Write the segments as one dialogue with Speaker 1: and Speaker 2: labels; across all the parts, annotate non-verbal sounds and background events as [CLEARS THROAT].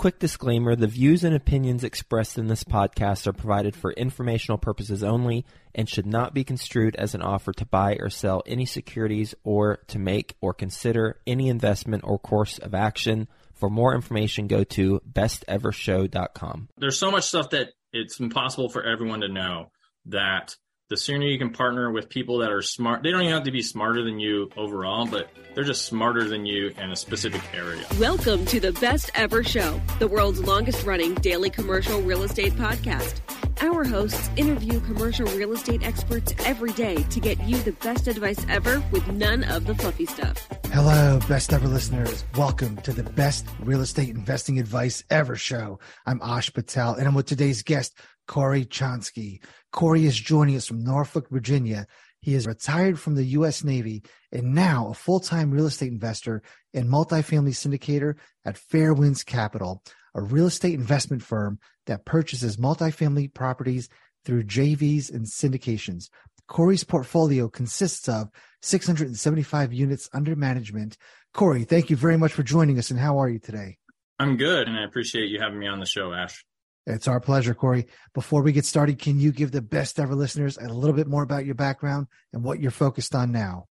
Speaker 1: Quick disclaimer the views and opinions expressed in this podcast are provided for informational purposes only and should not be construed as an offer to buy or sell any securities or to make or consider any investment or course of action. For more information, go to bestevershow.com.
Speaker 2: There's so much stuff that it's impossible for everyone to know that the sooner you can partner with people that are smart, they don't even have to be smarter than you overall, but they're just smarter than you in a specific area.
Speaker 3: Welcome to the Best Ever Show, the world's longest running daily commercial real estate podcast. Our hosts interview commercial real estate experts every day to get you the best advice ever with none of the fluffy stuff.
Speaker 4: Hello, best ever listeners. Welcome to the best real estate investing advice ever show. I'm Ash Patel and I'm with today's guest, Corey Chonsky. Corey is joining us from Norfolk, Virginia. He is retired from the U.S. Navy and now a full time real estate investor and multifamily syndicator at Fairwinds Capital, a real estate investment firm that purchases multifamily properties through JVs and syndications. Corey's portfolio consists of 675 units under management. Corey, thank you very much for joining us. And how are you today?
Speaker 2: I'm good, and I appreciate you having me on the show, Ash.
Speaker 4: It's our pleasure, Corey. Before we get started, can you give the best ever listeners a little bit more about your background and what you're focused on now?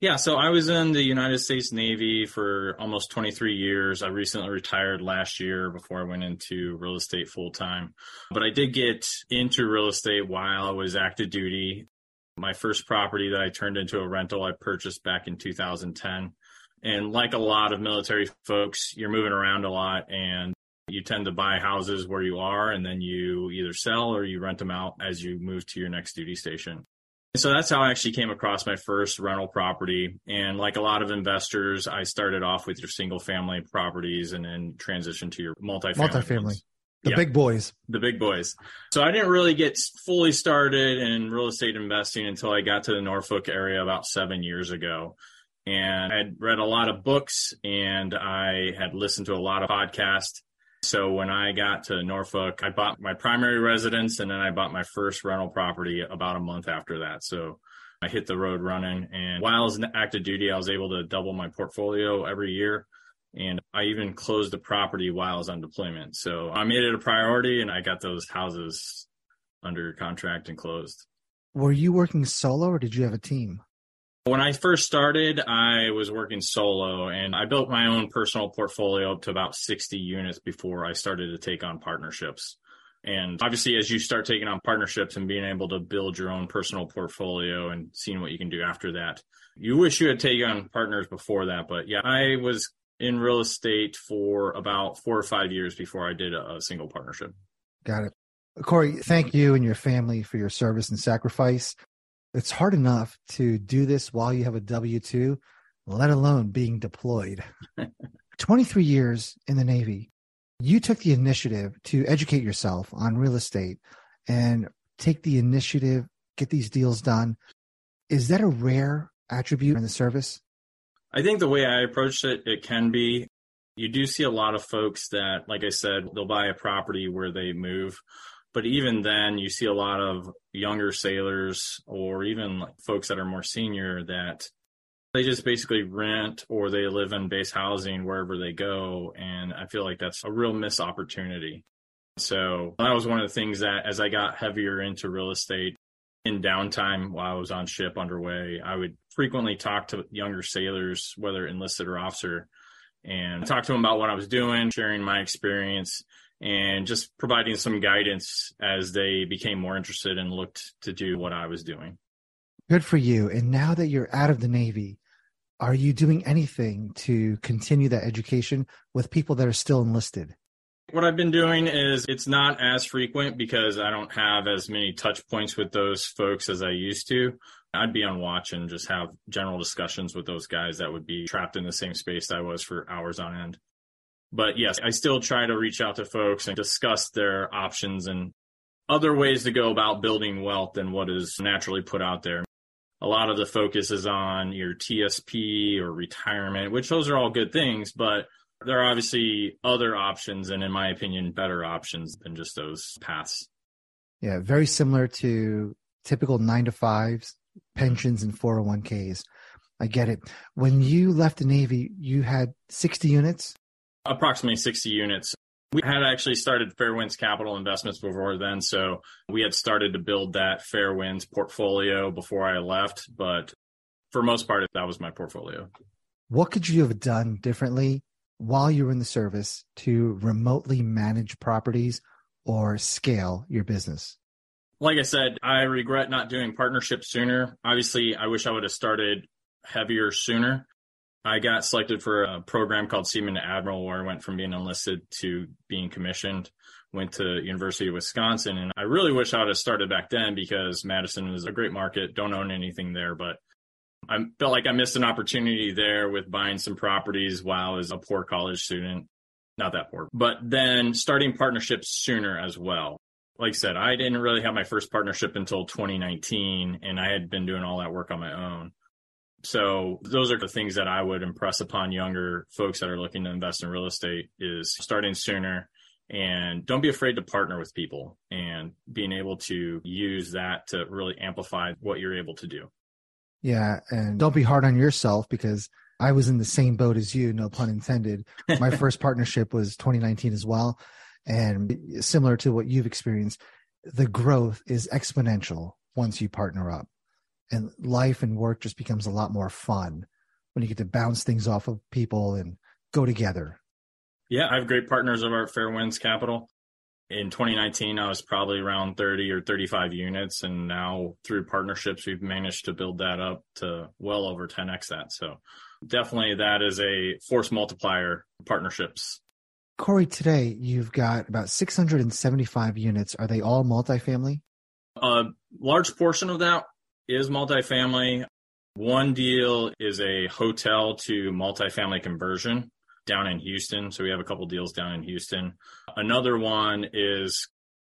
Speaker 2: Yeah, so I was in the United States Navy for almost 23 years. I recently retired last year before I went into real estate full time. But I did get into real estate while I was active duty. My first property that I turned into a rental, I purchased back in 2010. And like a lot of military folks, you're moving around a lot and you tend to buy houses where you are and then you either sell or you rent them out as you move to your next duty station. And so that's how I actually came across my first rental property. And like a lot of investors, I started off with your single family properties and then transitioned to your multifamily.
Speaker 4: Multifamily.
Speaker 2: Ones.
Speaker 4: The
Speaker 2: Yeah.
Speaker 4: big boys.
Speaker 2: The big boys. So I didn't really get fully started in real estate investing until I got to the Norfolk area about seven years ago. And I'd read a lot of books and I had listened to a lot of podcasts. So when I got to Norfolk, I bought my primary residence and then I bought my first rental property about a month after that. So I hit the road running. And while I was in active duty, I was able to double my portfolio every year. And I even closed the property while I was on deployment. So I made it a priority and I got those houses under contract and closed.
Speaker 4: Were you working solo or did you have a team?
Speaker 2: When I first started, I was working solo and I built my own personal portfolio up to about 60 units before I started to take on partnerships. And obviously, as you start taking on partnerships and being able to build your own personal portfolio and seeing what you can do after that, you wish you had taken on partners before that. But yeah, I was in real estate for about four or five years before I did a, single partnership.
Speaker 4: Got it. Corey, thank you and your family for your service and sacrifice. It's hard enough to do this while you have a W 2, let alone being deployed. [LAUGHS] 23 years in the Navy, you took the initiative to educate yourself on real estate and take the initiative, get these deals done. Is that a rare attribute in the service?
Speaker 2: I think the way I approached it, it can be. You do see a lot of folks that, like I said, they'll buy a property where they move. But even then, you see a lot of younger sailors or even folks that are more senior that they just basically rent or they live in base housing wherever they go. And I feel like that's a real missed opportunity. So that was one of the things that as I got heavier into real estate in downtime while I was on ship underway, I would frequently talk to younger sailors, whether enlisted or officer, and talk to them about what I was doing, sharing my experience, and just providing some guidance as they became more interested and looked to do what I was doing.
Speaker 4: Good for you. And now that you're out of the Navy, are you doing anything to continue that education with people that are still enlisted?
Speaker 2: What I've been doing is it's not as frequent because I don't have as many touch points with those folks as I used to. I'd be on watch and just have general discussions with those guys that would be trapped in the same space I was for hours on end. But yes, I still try to reach out to folks and discuss their options and other ways to go about building wealth than what is naturally put out there a lot of the focus is on your TSP or retirement, which those are all good things, but there are obviously other options and in my opinion better options than just those paths.
Speaker 4: Yeah, very similar to typical 9 to 5s, pensions and 401k's. I get it. When you left the Navy, you had 60 units?
Speaker 2: Approximately 60 units. We had actually started Fairwinds Capital Investments before then, so we had started to build that Fairwinds portfolio before I left. But for most part, that was my portfolio.
Speaker 4: What could you have done differently while you were in the service to remotely manage properties or scale your business?
Speaker 2: Like I said, I regret not doing partnerships sooner. Obviously, I wish I would have started heavier sooner. I got selected for a program called Seaman to Admiral, where I went from being enlisted to being commissioned. Went to University of Wisconsin, and I really wish I would have started back then because Madison is a great market. Don't own anything there, but I felt like I missed an opportunity there with buying some properties while I was a poor college student. Not that poor, but then starting partnerships sooner as well. Like I said, I didn't really have my first partnership until 2019, and I had been doing all that work on my own. So those are the things that I would impress upon younger folks that are looking to invest in real estate is starting sooner and don't be afraid to partner with people and being able to use that to really amplify what you're able to do.
Speaker 4: Yeah, and don't be hard on yourself because I was in the same boat as you, no pun intended. My [LAUGHS] first partnership was 2019 as well. And similar to what you've experienced, the growth is exponential once you partner up and life and work just becomes a lot more fun when you get to bounce things off of people and go together.
Speaker 2: Yeah, I have great partners over at Fairwinds Capital. In 2019, I was probably around 30 or 35 units, and now through partnerships, we've managed to build that up to well over 10x that. So definitely that is a force multiplier partnerships.
Speaker 4: Corey, today you've got about 675 units. Are they all multifamily?
Speaker 2: A large portion of that is multifamily. One deal is a hotel to multifamily conversion down in Houston. So we have a couple deals down in Houston. Another one is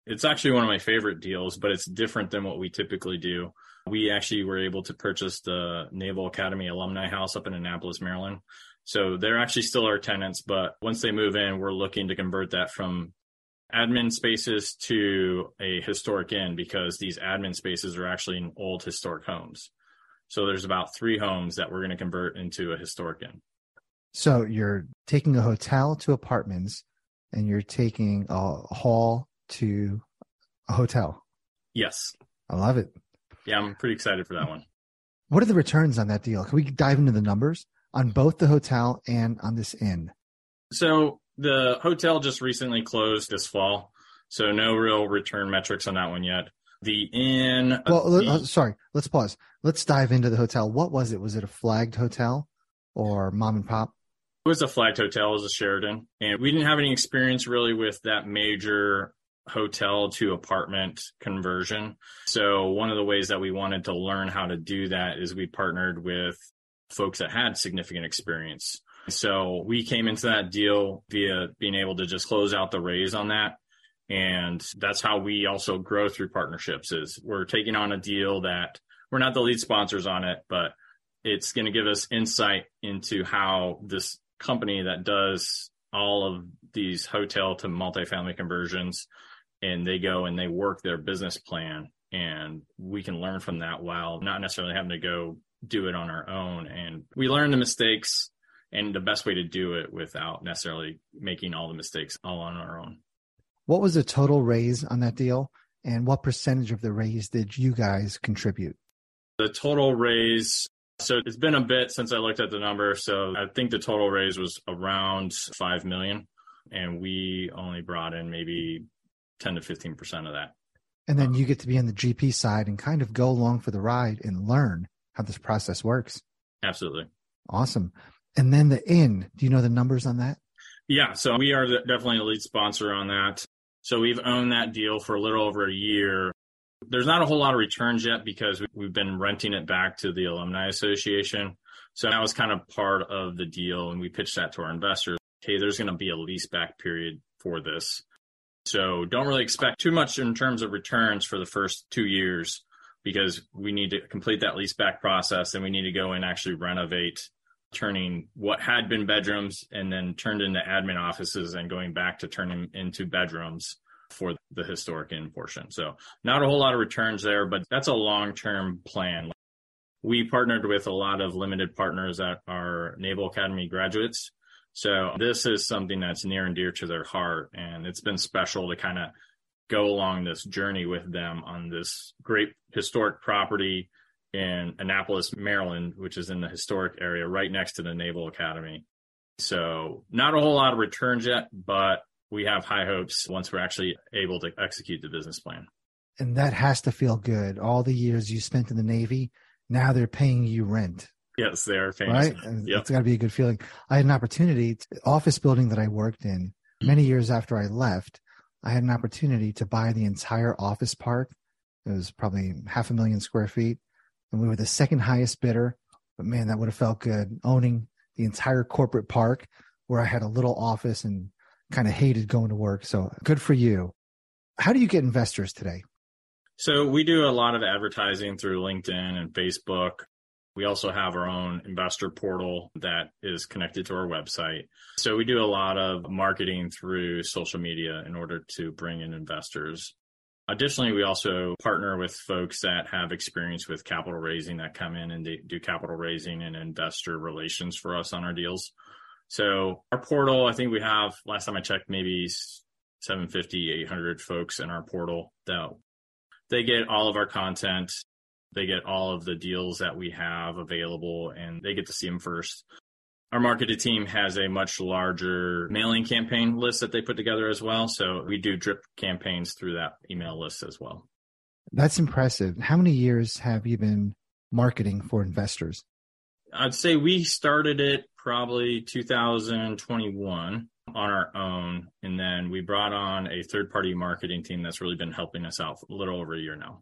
Speaker 2: it's actually one of my favorite deals, but it's different than what we typically do. We actually were able to purchase the Naval Academy Alumni House up in Annapolis, Maryland. So they're actually still our tenants, but once they move in, we're looking to convert that from admin spaces to a historic inn because these admin spaces are actually in old historic homes. So there's about three homes that we're going to convert into a historic inn.
Speaker 4: So you're taking a hotel to apartments and you're taking a hall to a hotel.
Speaker 2: Yes.
Speaker 4: I love it.
Speaker 2: Yeah, I'm pretty excited for that one.
Speaker 4: What are the returns on that deal? Can we dive into the numbers on both the hotel and on this inn?
Speaker 2: So the hotel just recently closed this fall. So no real return metrics on that one yet. The inn.
Speaker 4: Well,
Speaker 2: the,
Speaker 4: uh, sorry. Let's pause. Let's dive into the hotel. What was it? Was it a flagged hotel or mom and pop?
Speaker 2: It was a flagged hotel, it was a Sheraton. And we didn't have any experience really with that major hotel to apartment conversion. So one of the ways that we wanted to learn how to do that is we partnered with folks that had significant experience. So we came into that deal via being able to just close out the raise on that. And that's how we also grow through partnerships is we're taking on a deal that we're not the lead sponsors on it, but it's going to give us insight into how this company that does all of these hotel to multifamily conversions and they go and they work their business plan and we can learn from that while not necessarily having to go do it on our own and we learn the mistakes and the best way to do it without necessarily making all the mistakes all on our own.
Speaker 4: What was the total raise on that deal and what percentage of the raise did you guys contribute?
Speaker 2: The total raise so it's been a bit since I looked at the number. So I think the total raise was around 5 million and we only brought in maybe 10 to 15% of that.
Speaker 4: And then you get to be on the GP side and kind of go along for the ride and learn how this process works.
Speaker 2: Absolutely.
Speaker 4: Awesome. And then the inn, do you know the numbers on that?
Speaker 2: Yeah. So we are definitely a lead sponsor on that. So we've owned that deal for a little over a year. There's not a whole lot of returns yet because we've been renting it back to the Alumni Association. So that was kind of part of the deal. And we pitched that to our investors. Hey, there's going to be a lease back period for this. So don't really expect too much in terms of returns for the first two years because we need to complete that lease back process and we need to go and actually renovate turning what had been bedrooms and then turned into admin offices and going back to turning into bedrooms for the historic inn portion. So not a whole lot of returns there, but that's a long-term plan. We partnered with a lot of limited partners that are Naval Academy graduates. So this is something that's near and dear to their heart. And it's been special to kind of go along this journey with them on this great historic property in Annapolis, Maryland, which is in the historic area right next to the Naval Academy. So not a whole lot of returns yet, but we have high hopes once we're actually able to execute the business plan.
Speaker 4: And that has to feel good. All the years you spent in the Navy, now they're paying you rent.
Speaker 2: Yes, they are
Speaker 4: famous. Right? Yep. It's got to be a good feeling. I had an opportunity, to, office building that I worked in many years after I left, I had an opportunity to buy the entire office park. It was probably half a million square feet. And we were the second highest bidder. But man, that would have felt good owning the entire corporate park where I had a little office and kind of hated going to work. So good for you. How do you get investors today?
Speaker 2: So we do a lot of advertising through LinkedIn and Facebook. We also have our own investor portal that is connected to our website. So we do a lot of marketing through social media in order to bring in investors. Additionally, we also partner with folks that have experience with capital raising that come in and do capital raising and investor relations for us on our deals. So our portal, I think we have, last time I checked, maybe 750, 800 folks in our portal that they get all of our content. They get all of the deals that we have available and they get to see them first. Our marketing team has a much larger mailing campaign list that they put together as well. So we do drip campaigns through that email list as well.
Speaker 4: That's impressive. How many years have you been marketing for investors?
Speaker 2: I'd say we started it probably 2021 on our own. And then we brought on a third party marketing team that's really been helping us out a little over a year now.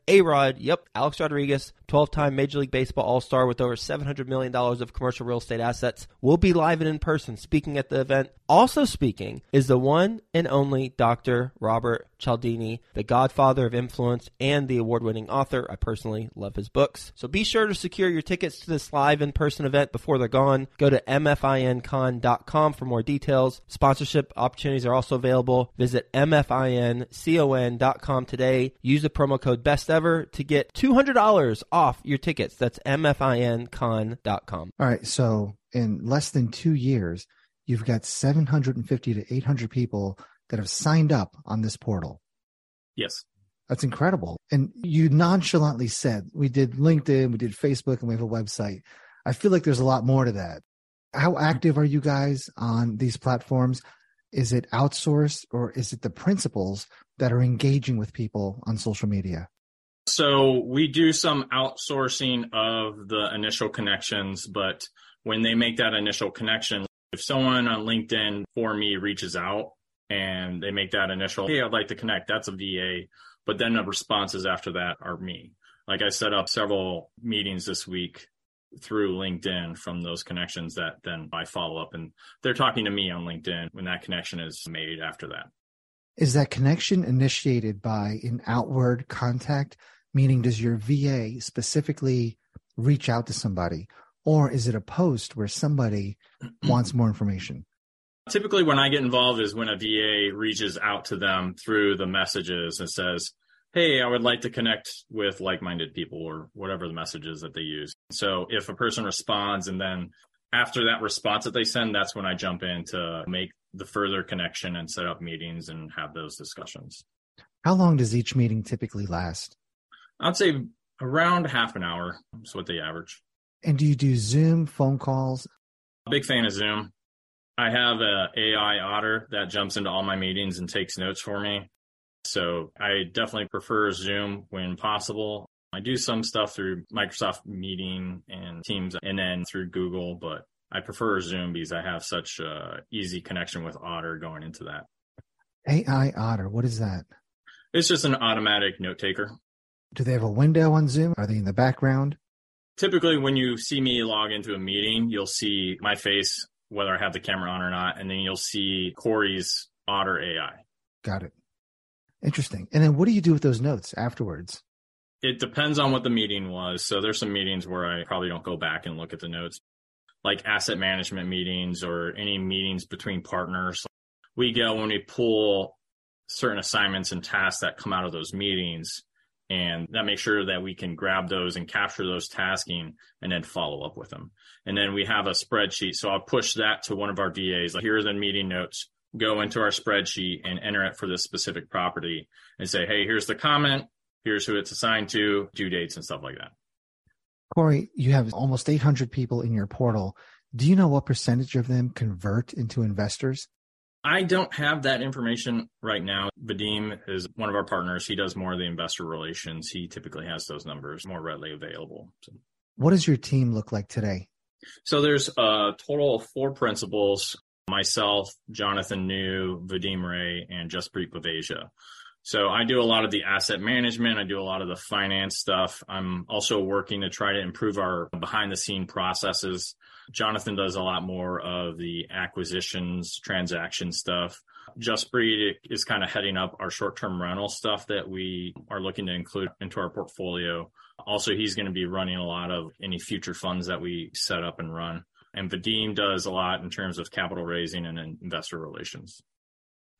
Speaker 1: A Rod, yep, Alex Rodriguez, 12 time Major League Baseball All Star with over $700 million of commercial real estate assets, will be live and in person speaking at the event Also speaking is the one and only Dr. Robert Cialdini, the godfather of influence and the award winning author. I personally love his books. So be sure to secure your tickets to this live in person event before they're gone. Go to mfincon.com for more details. Sponsorship opportunities are also available. Visit mfincon.com today. Use the promo code best ever to get $200 off your tickets. That's mfincon.com.
Speaker 4: All right. So in less than two years, you've got 750 to 800 people that have signed up on this portal.
Speaker 2: Yes.
Speaker 4: That's incredible. And you nonchalantly said we did LinkedIn, we did Facebook, and we have a website. I feel like there's a lot more to that. How active are you guys on these platforms? Is it outsourced or is it the principals that are engaging with people on social media?
Speaker 2: So we do some outsourcing of the initial connections, but when they make that initial connection, if someone on LinkedIn for me reaches out and they make that initial, hey, I'd like to connect, that's a VA. But then the responses after that are me. Like I set up several meetings this week through LinkedIn from those connections that then I follow up and they're talking to me on LinkedIn when that connection is made after that.
Speaker 4: Is that connection initiated by an outward contact? Meaning, does your VA specifically reach out to somebody? Or is it a post where somebody [CLEARS THROAT] wants more information?
Speaker 2: Typically, when I get involved is when a VA reaches out to them through the messages and says, Hey, I would like to connect with like minded people or whatever the message is that they use. So if a person responds and then after that response that they send, that's when I jump in to make the further connection and set up meetings and have those discussions.
Speaker 4: How long does each meeting typically last?
Speaker 2: I'd say around half an hour is what they average.
Speaker 4: And do you do Zoom, phone calls?
Speaker 2: Big fan of Zoom. I have a AI otter that jumps into all my meetings and takes notes for me. So I definitely prefer Zoom when possible. I do some stuff through Microsoft Meeting and Teams and then through Google, but I prefer Zoom because I have such a easy connection with Otter going into that.
Speaker 4: AI Otter, what is that?
Speaker 2: It's just an automatic note taker.
Speaker 4: Do they have a window on Zoom? Are they in the background?
Speaker 2: Typically, when you see me log into a meeting, you'll see my face, whether I have the camera on or not, and then you'll see Corey's Otter AI.
Speaker 4: Got it. Interesting. And then what do you do with those notes afterwards?
Speaker 2: It depends on what the meeting was. So there's some meetings where I probably don't go back and look at the notes, like asset management meetings or any meetings between partners. We go when we pull certain assignments and tasks that come out of those meetings and that makes sure that we can grab those and capture those tasking and then follow up with them. And then we have a spreadsheet. So I'll push that to one of our VAs. Like here are the meeting notes. Go into our spreadsheet and enter it for this specific property and say, hey, here's the comment. Here's who it's assigned to, due dates and stuff like that.
Speaker 4: Corey, you have almost 800 people in your portal. Do you know what percentage of them convert into investors?
Speaker 2: I don't have that information right now. Vadim is one of our partners. He does more of the investor relations. He typically has those numbers more readily available. So.
Speaker 4: What does your team look like today?
Speaker 2: So there's a total of four principals myself, Jonathan New, Vadim Ray, and Jaspreet Bavasia. So I do a lot of the asset management. I do a lot of the finance stuff. I'm also working to try to improve our behind the scene processes. Jonathan does a lot more of the acquisitions, transaction stuff. Jaspreet is kind of heading up our short term rental stuff that we are looking to include into our portfolio. Also, he's going to be running a lot of any future funds that we set up and run. And Vadim does a lot in terms of capital raising and investor relations.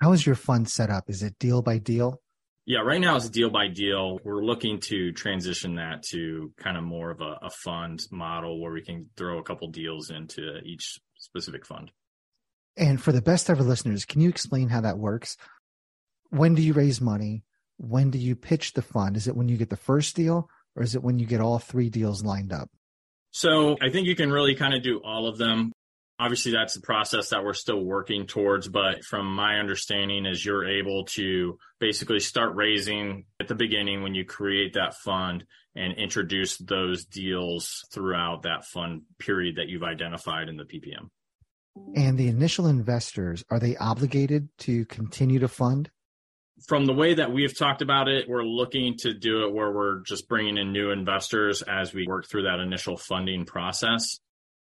Speaker 4: How is your fund set up? Is it deal by deal?
Speaker 2: Yeah, right now it's deal by deal. We're looking to transition that to kind of more of a, a fund model where we can throw a couple deals into each specific fund.
Speaker 4: And for the best ever listeners, can you explain how that works? When do you raise money? When do you pitch the fund? Is it when you get the first deal or is it when you get all three deals lined up?
Speaker 2: So I think you can really kind of do all of them obviously that's the process that we're still working towards but from my understanding is you're able to basically start raising at the beginning when you create that fund and introduce those deals throughout that fund period that you've identified in the ppm
Speaker 4: and the initial investors are they obligated to continue to fund?
Speaker 2: From the way that we've talked about it, we're looking to do it where we're just bringing in new investors as we work through that initial funding process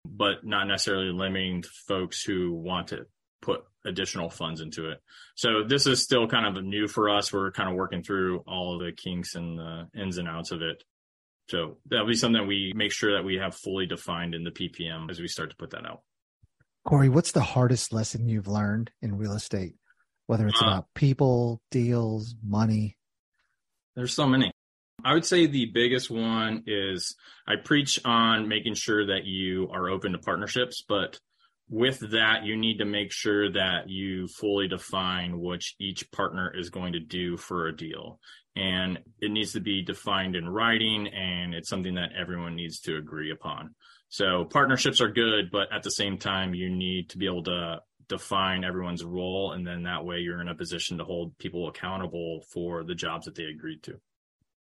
Speaker 2: but not necessarily limiting folks who want to put additional funds into it. So this is still kind of new for us. We're kind of working through all of the kinks and the ins and outs of it. So that'll be something that we make sure that we have fully defined in the PPM as we start to put that out.
Speaker 4: Corey, what's the hardest lesson you've learned in real estate? Whether it's uh, about people, deals, money?
Speaker 2: There's so many. I would say the biggest one is I preach on making sure that you are open to partnerships, but with that, you need to make sure that you fully define what each partner is going to do for a deal. And it needs to be defined in writing and it's something that everyone needs to agree upon. So partnerships are good, but at the same time, you need to be able to define everyone's role. And then that way you're in a position to hold people accountable for the jobs that they agreed to.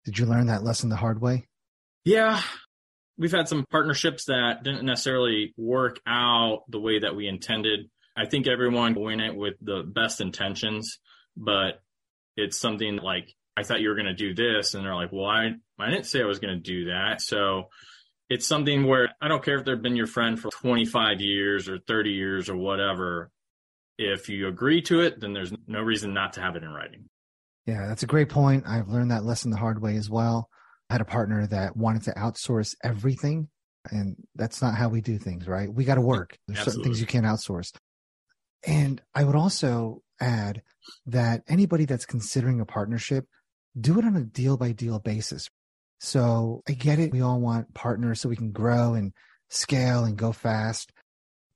Speaker 4: Did you learn that lesson the hard way?
Speaker 2: Yeah. We've had some partnerships that didn't necessarily work out the way that we intended. I think everyone went it with the best intentions, but it's something like, I thought you were going to do this. And they're like, well, I, I didn't say I was going to do that. So it's something where I don't care if they've been your friend for 25 years or 30 years or whatever. If you agree to it, then there's no reason not to have it in writing.
Speaker 4: Yeah, that's a great point. I've learned that lesson the hard way as well. I had a partner that wanted to outsource everything, and that's not how we do things, right? We got to work. There's Absolutely. certain things you can't outsource. And I would also add that anybody that's considering a partnership, do it on a deal by deal basis. So I get it. We all want partners so we can grow and scale and go fast,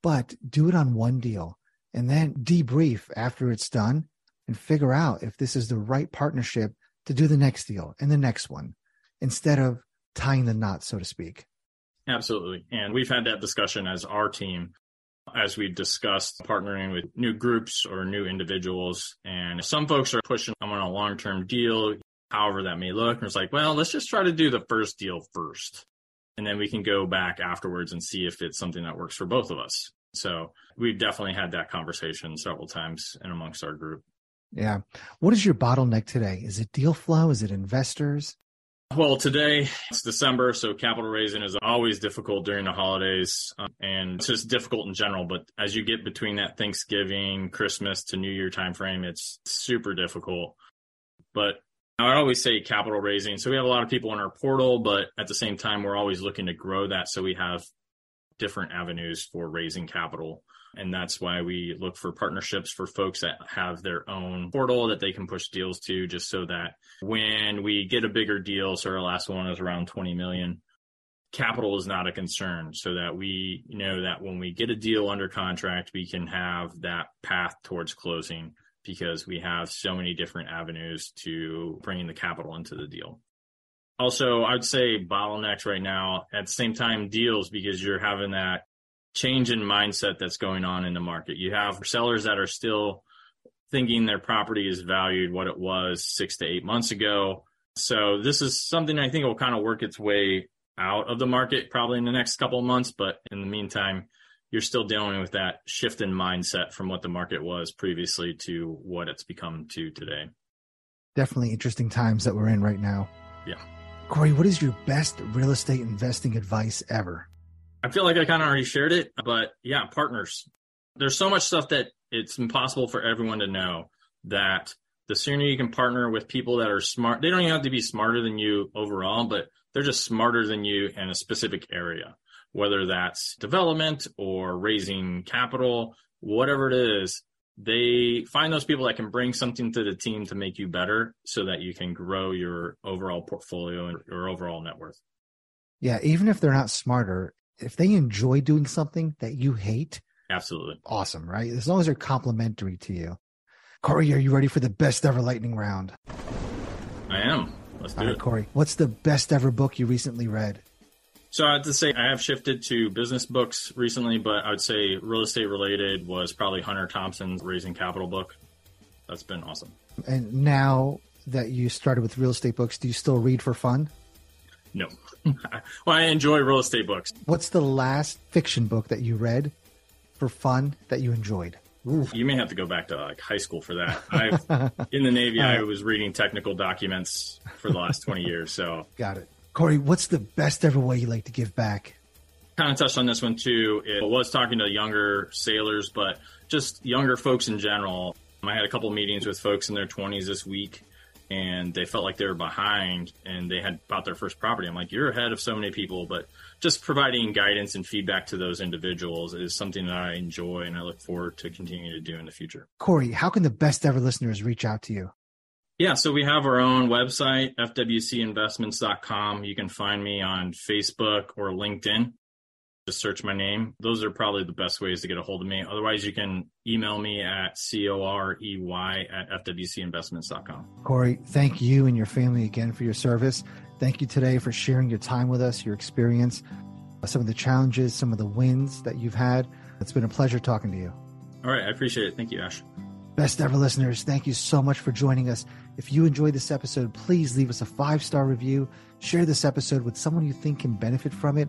Speaker 4: but do it on one deal and then debrief after it's done and figure out if this is the right partnership to do the next deal and the next one instead of tying the knot, so to speak.
Speaker 2: Absolutely. And we've had that discussion as our team as we discussed partnering with new groups or new individuals. And some folks are pushing, I'm on a long term deal, however that may look. And it's like, well, let's just try to do the first deal first. And then we can go back afterwards and see if it's something that works for both of us. So we've definitely had that conversation several times and amongst our group.
Speaker 4: Yeah. What is your bottleneck today? Is it deal flow? Is it investors?
Speaker 2: Well, today it's December, so capital raising is always difficult during the holidays, um, and it's just difficult in general. But as you get between that Thanksgiving, Christmas to New Year timeframe, it's super difficult. But I always say capital raising. So we have a lot of people in our portal, but at the same time, we're always looking to grow that, so we have different avenues for raising capital. And that's why we look for partnerships for folks that have their own portal that they can push deals to, just so that when we get a bigger deal, so our last one is around 20 million, capital is not a concern so that we know that when we get a deal under contract, we can have that path towards closing because we have so many different avenues to bringing the capital into the deal. Also, I'd say bottlenecks right now at the same time deals because you're having that change in mindset that's going on in the market. You have sellers that are still thinking their property is valued what it was six to eight months ago. So this is something I think will kind of work its way out of the market probably in the next couple of months. But in the meantime, you're still dealing with that shift in mindset from what the market was previously to what it's become to today.
Speaker 4: Definitely interesting times that we're in right now.
Speaker 2: Yeah.
Speaker 4: Corey, what is your best real estate investing advice ever?
Speaker 2: I feel like I kind of already shared it, but yeah, partners. There's so much stuff that it's impossible for everyone to know that the sooner you can partner with people that are smart, they don't even have to be smarter than you overall, but they're just smarter than you in a specific area, whether that's development or raising capital, whatever it is. They find those people that can bring something to the team to make you better so that you can grow your overall portfolio and your overall net worth.
Speaker 4: Yeah, even if they're not smarter, if they enjoy doing something that you hate,
Speaker 2: absolutely
Speaker 4: awesome, right? As long as they're complementary to you. Corey, are you ready for the best ever lightning round?
Speaker 2: I am. Let's do All right, it.
Speaker 4: Corey, what's the best ever book you recently read?
Speaker 2: So I have to say I have shifted to business books recently, but I would say real estate related was probably Hunter Thompson's Raising Capital book. That's been awesome.
Speaker 4: And now that you started with real estate books, do you still read for fun?
Speaker 2: No. [LAUGHS] well, I enjoy real estate books.
Speaker 4: What's the last fiction book that you read for fun that you enjoyed?
Speaker 2: You may have to go back to like high school for that. [LAUGHS] I've, in the Navy, I was reading technical documents for the last 20 years. So
Speaker 4: got it. Corey, what's the best ever way you like to give back?
Speaker 2: kind of touched on this one too. It was talking to younger sailors, but just younger folks in general. I had a couple meetings with folks in their 20s this week and they felt like they were behind and they had bought their first property. I'm like, you're ahead of so many people, but just providing guidance and feedback to those individuals is something that I enjoy and I look forward to continuing to do in the future.
Speaker 4: Corey, how can the best ever listeners reach out to you?
Speaker 2: Yeah, so we have our own website, fwcinvestments.com. You can find me on Facebook or LinkedIn just search my name. Those are probably the best ways to get a hold of me. Otherwise, you can email me at C-O-R-E-Y at FWCinvestments.com.
Speaker 4: Corey, thank you and your family again for your service. Thank you today for sharing your time with us, your experience, some of the challenges, some of the wins that you've had. It's been a pleasure talking to you.
Speaker 2: All right. I appreciate it. Thank you, Ash.
Speaker 4: Best ever listeners, thank you so much for joining us. If you enjoyed this episode, please leave us a five star review. Share this episode with someone you think can benefit from it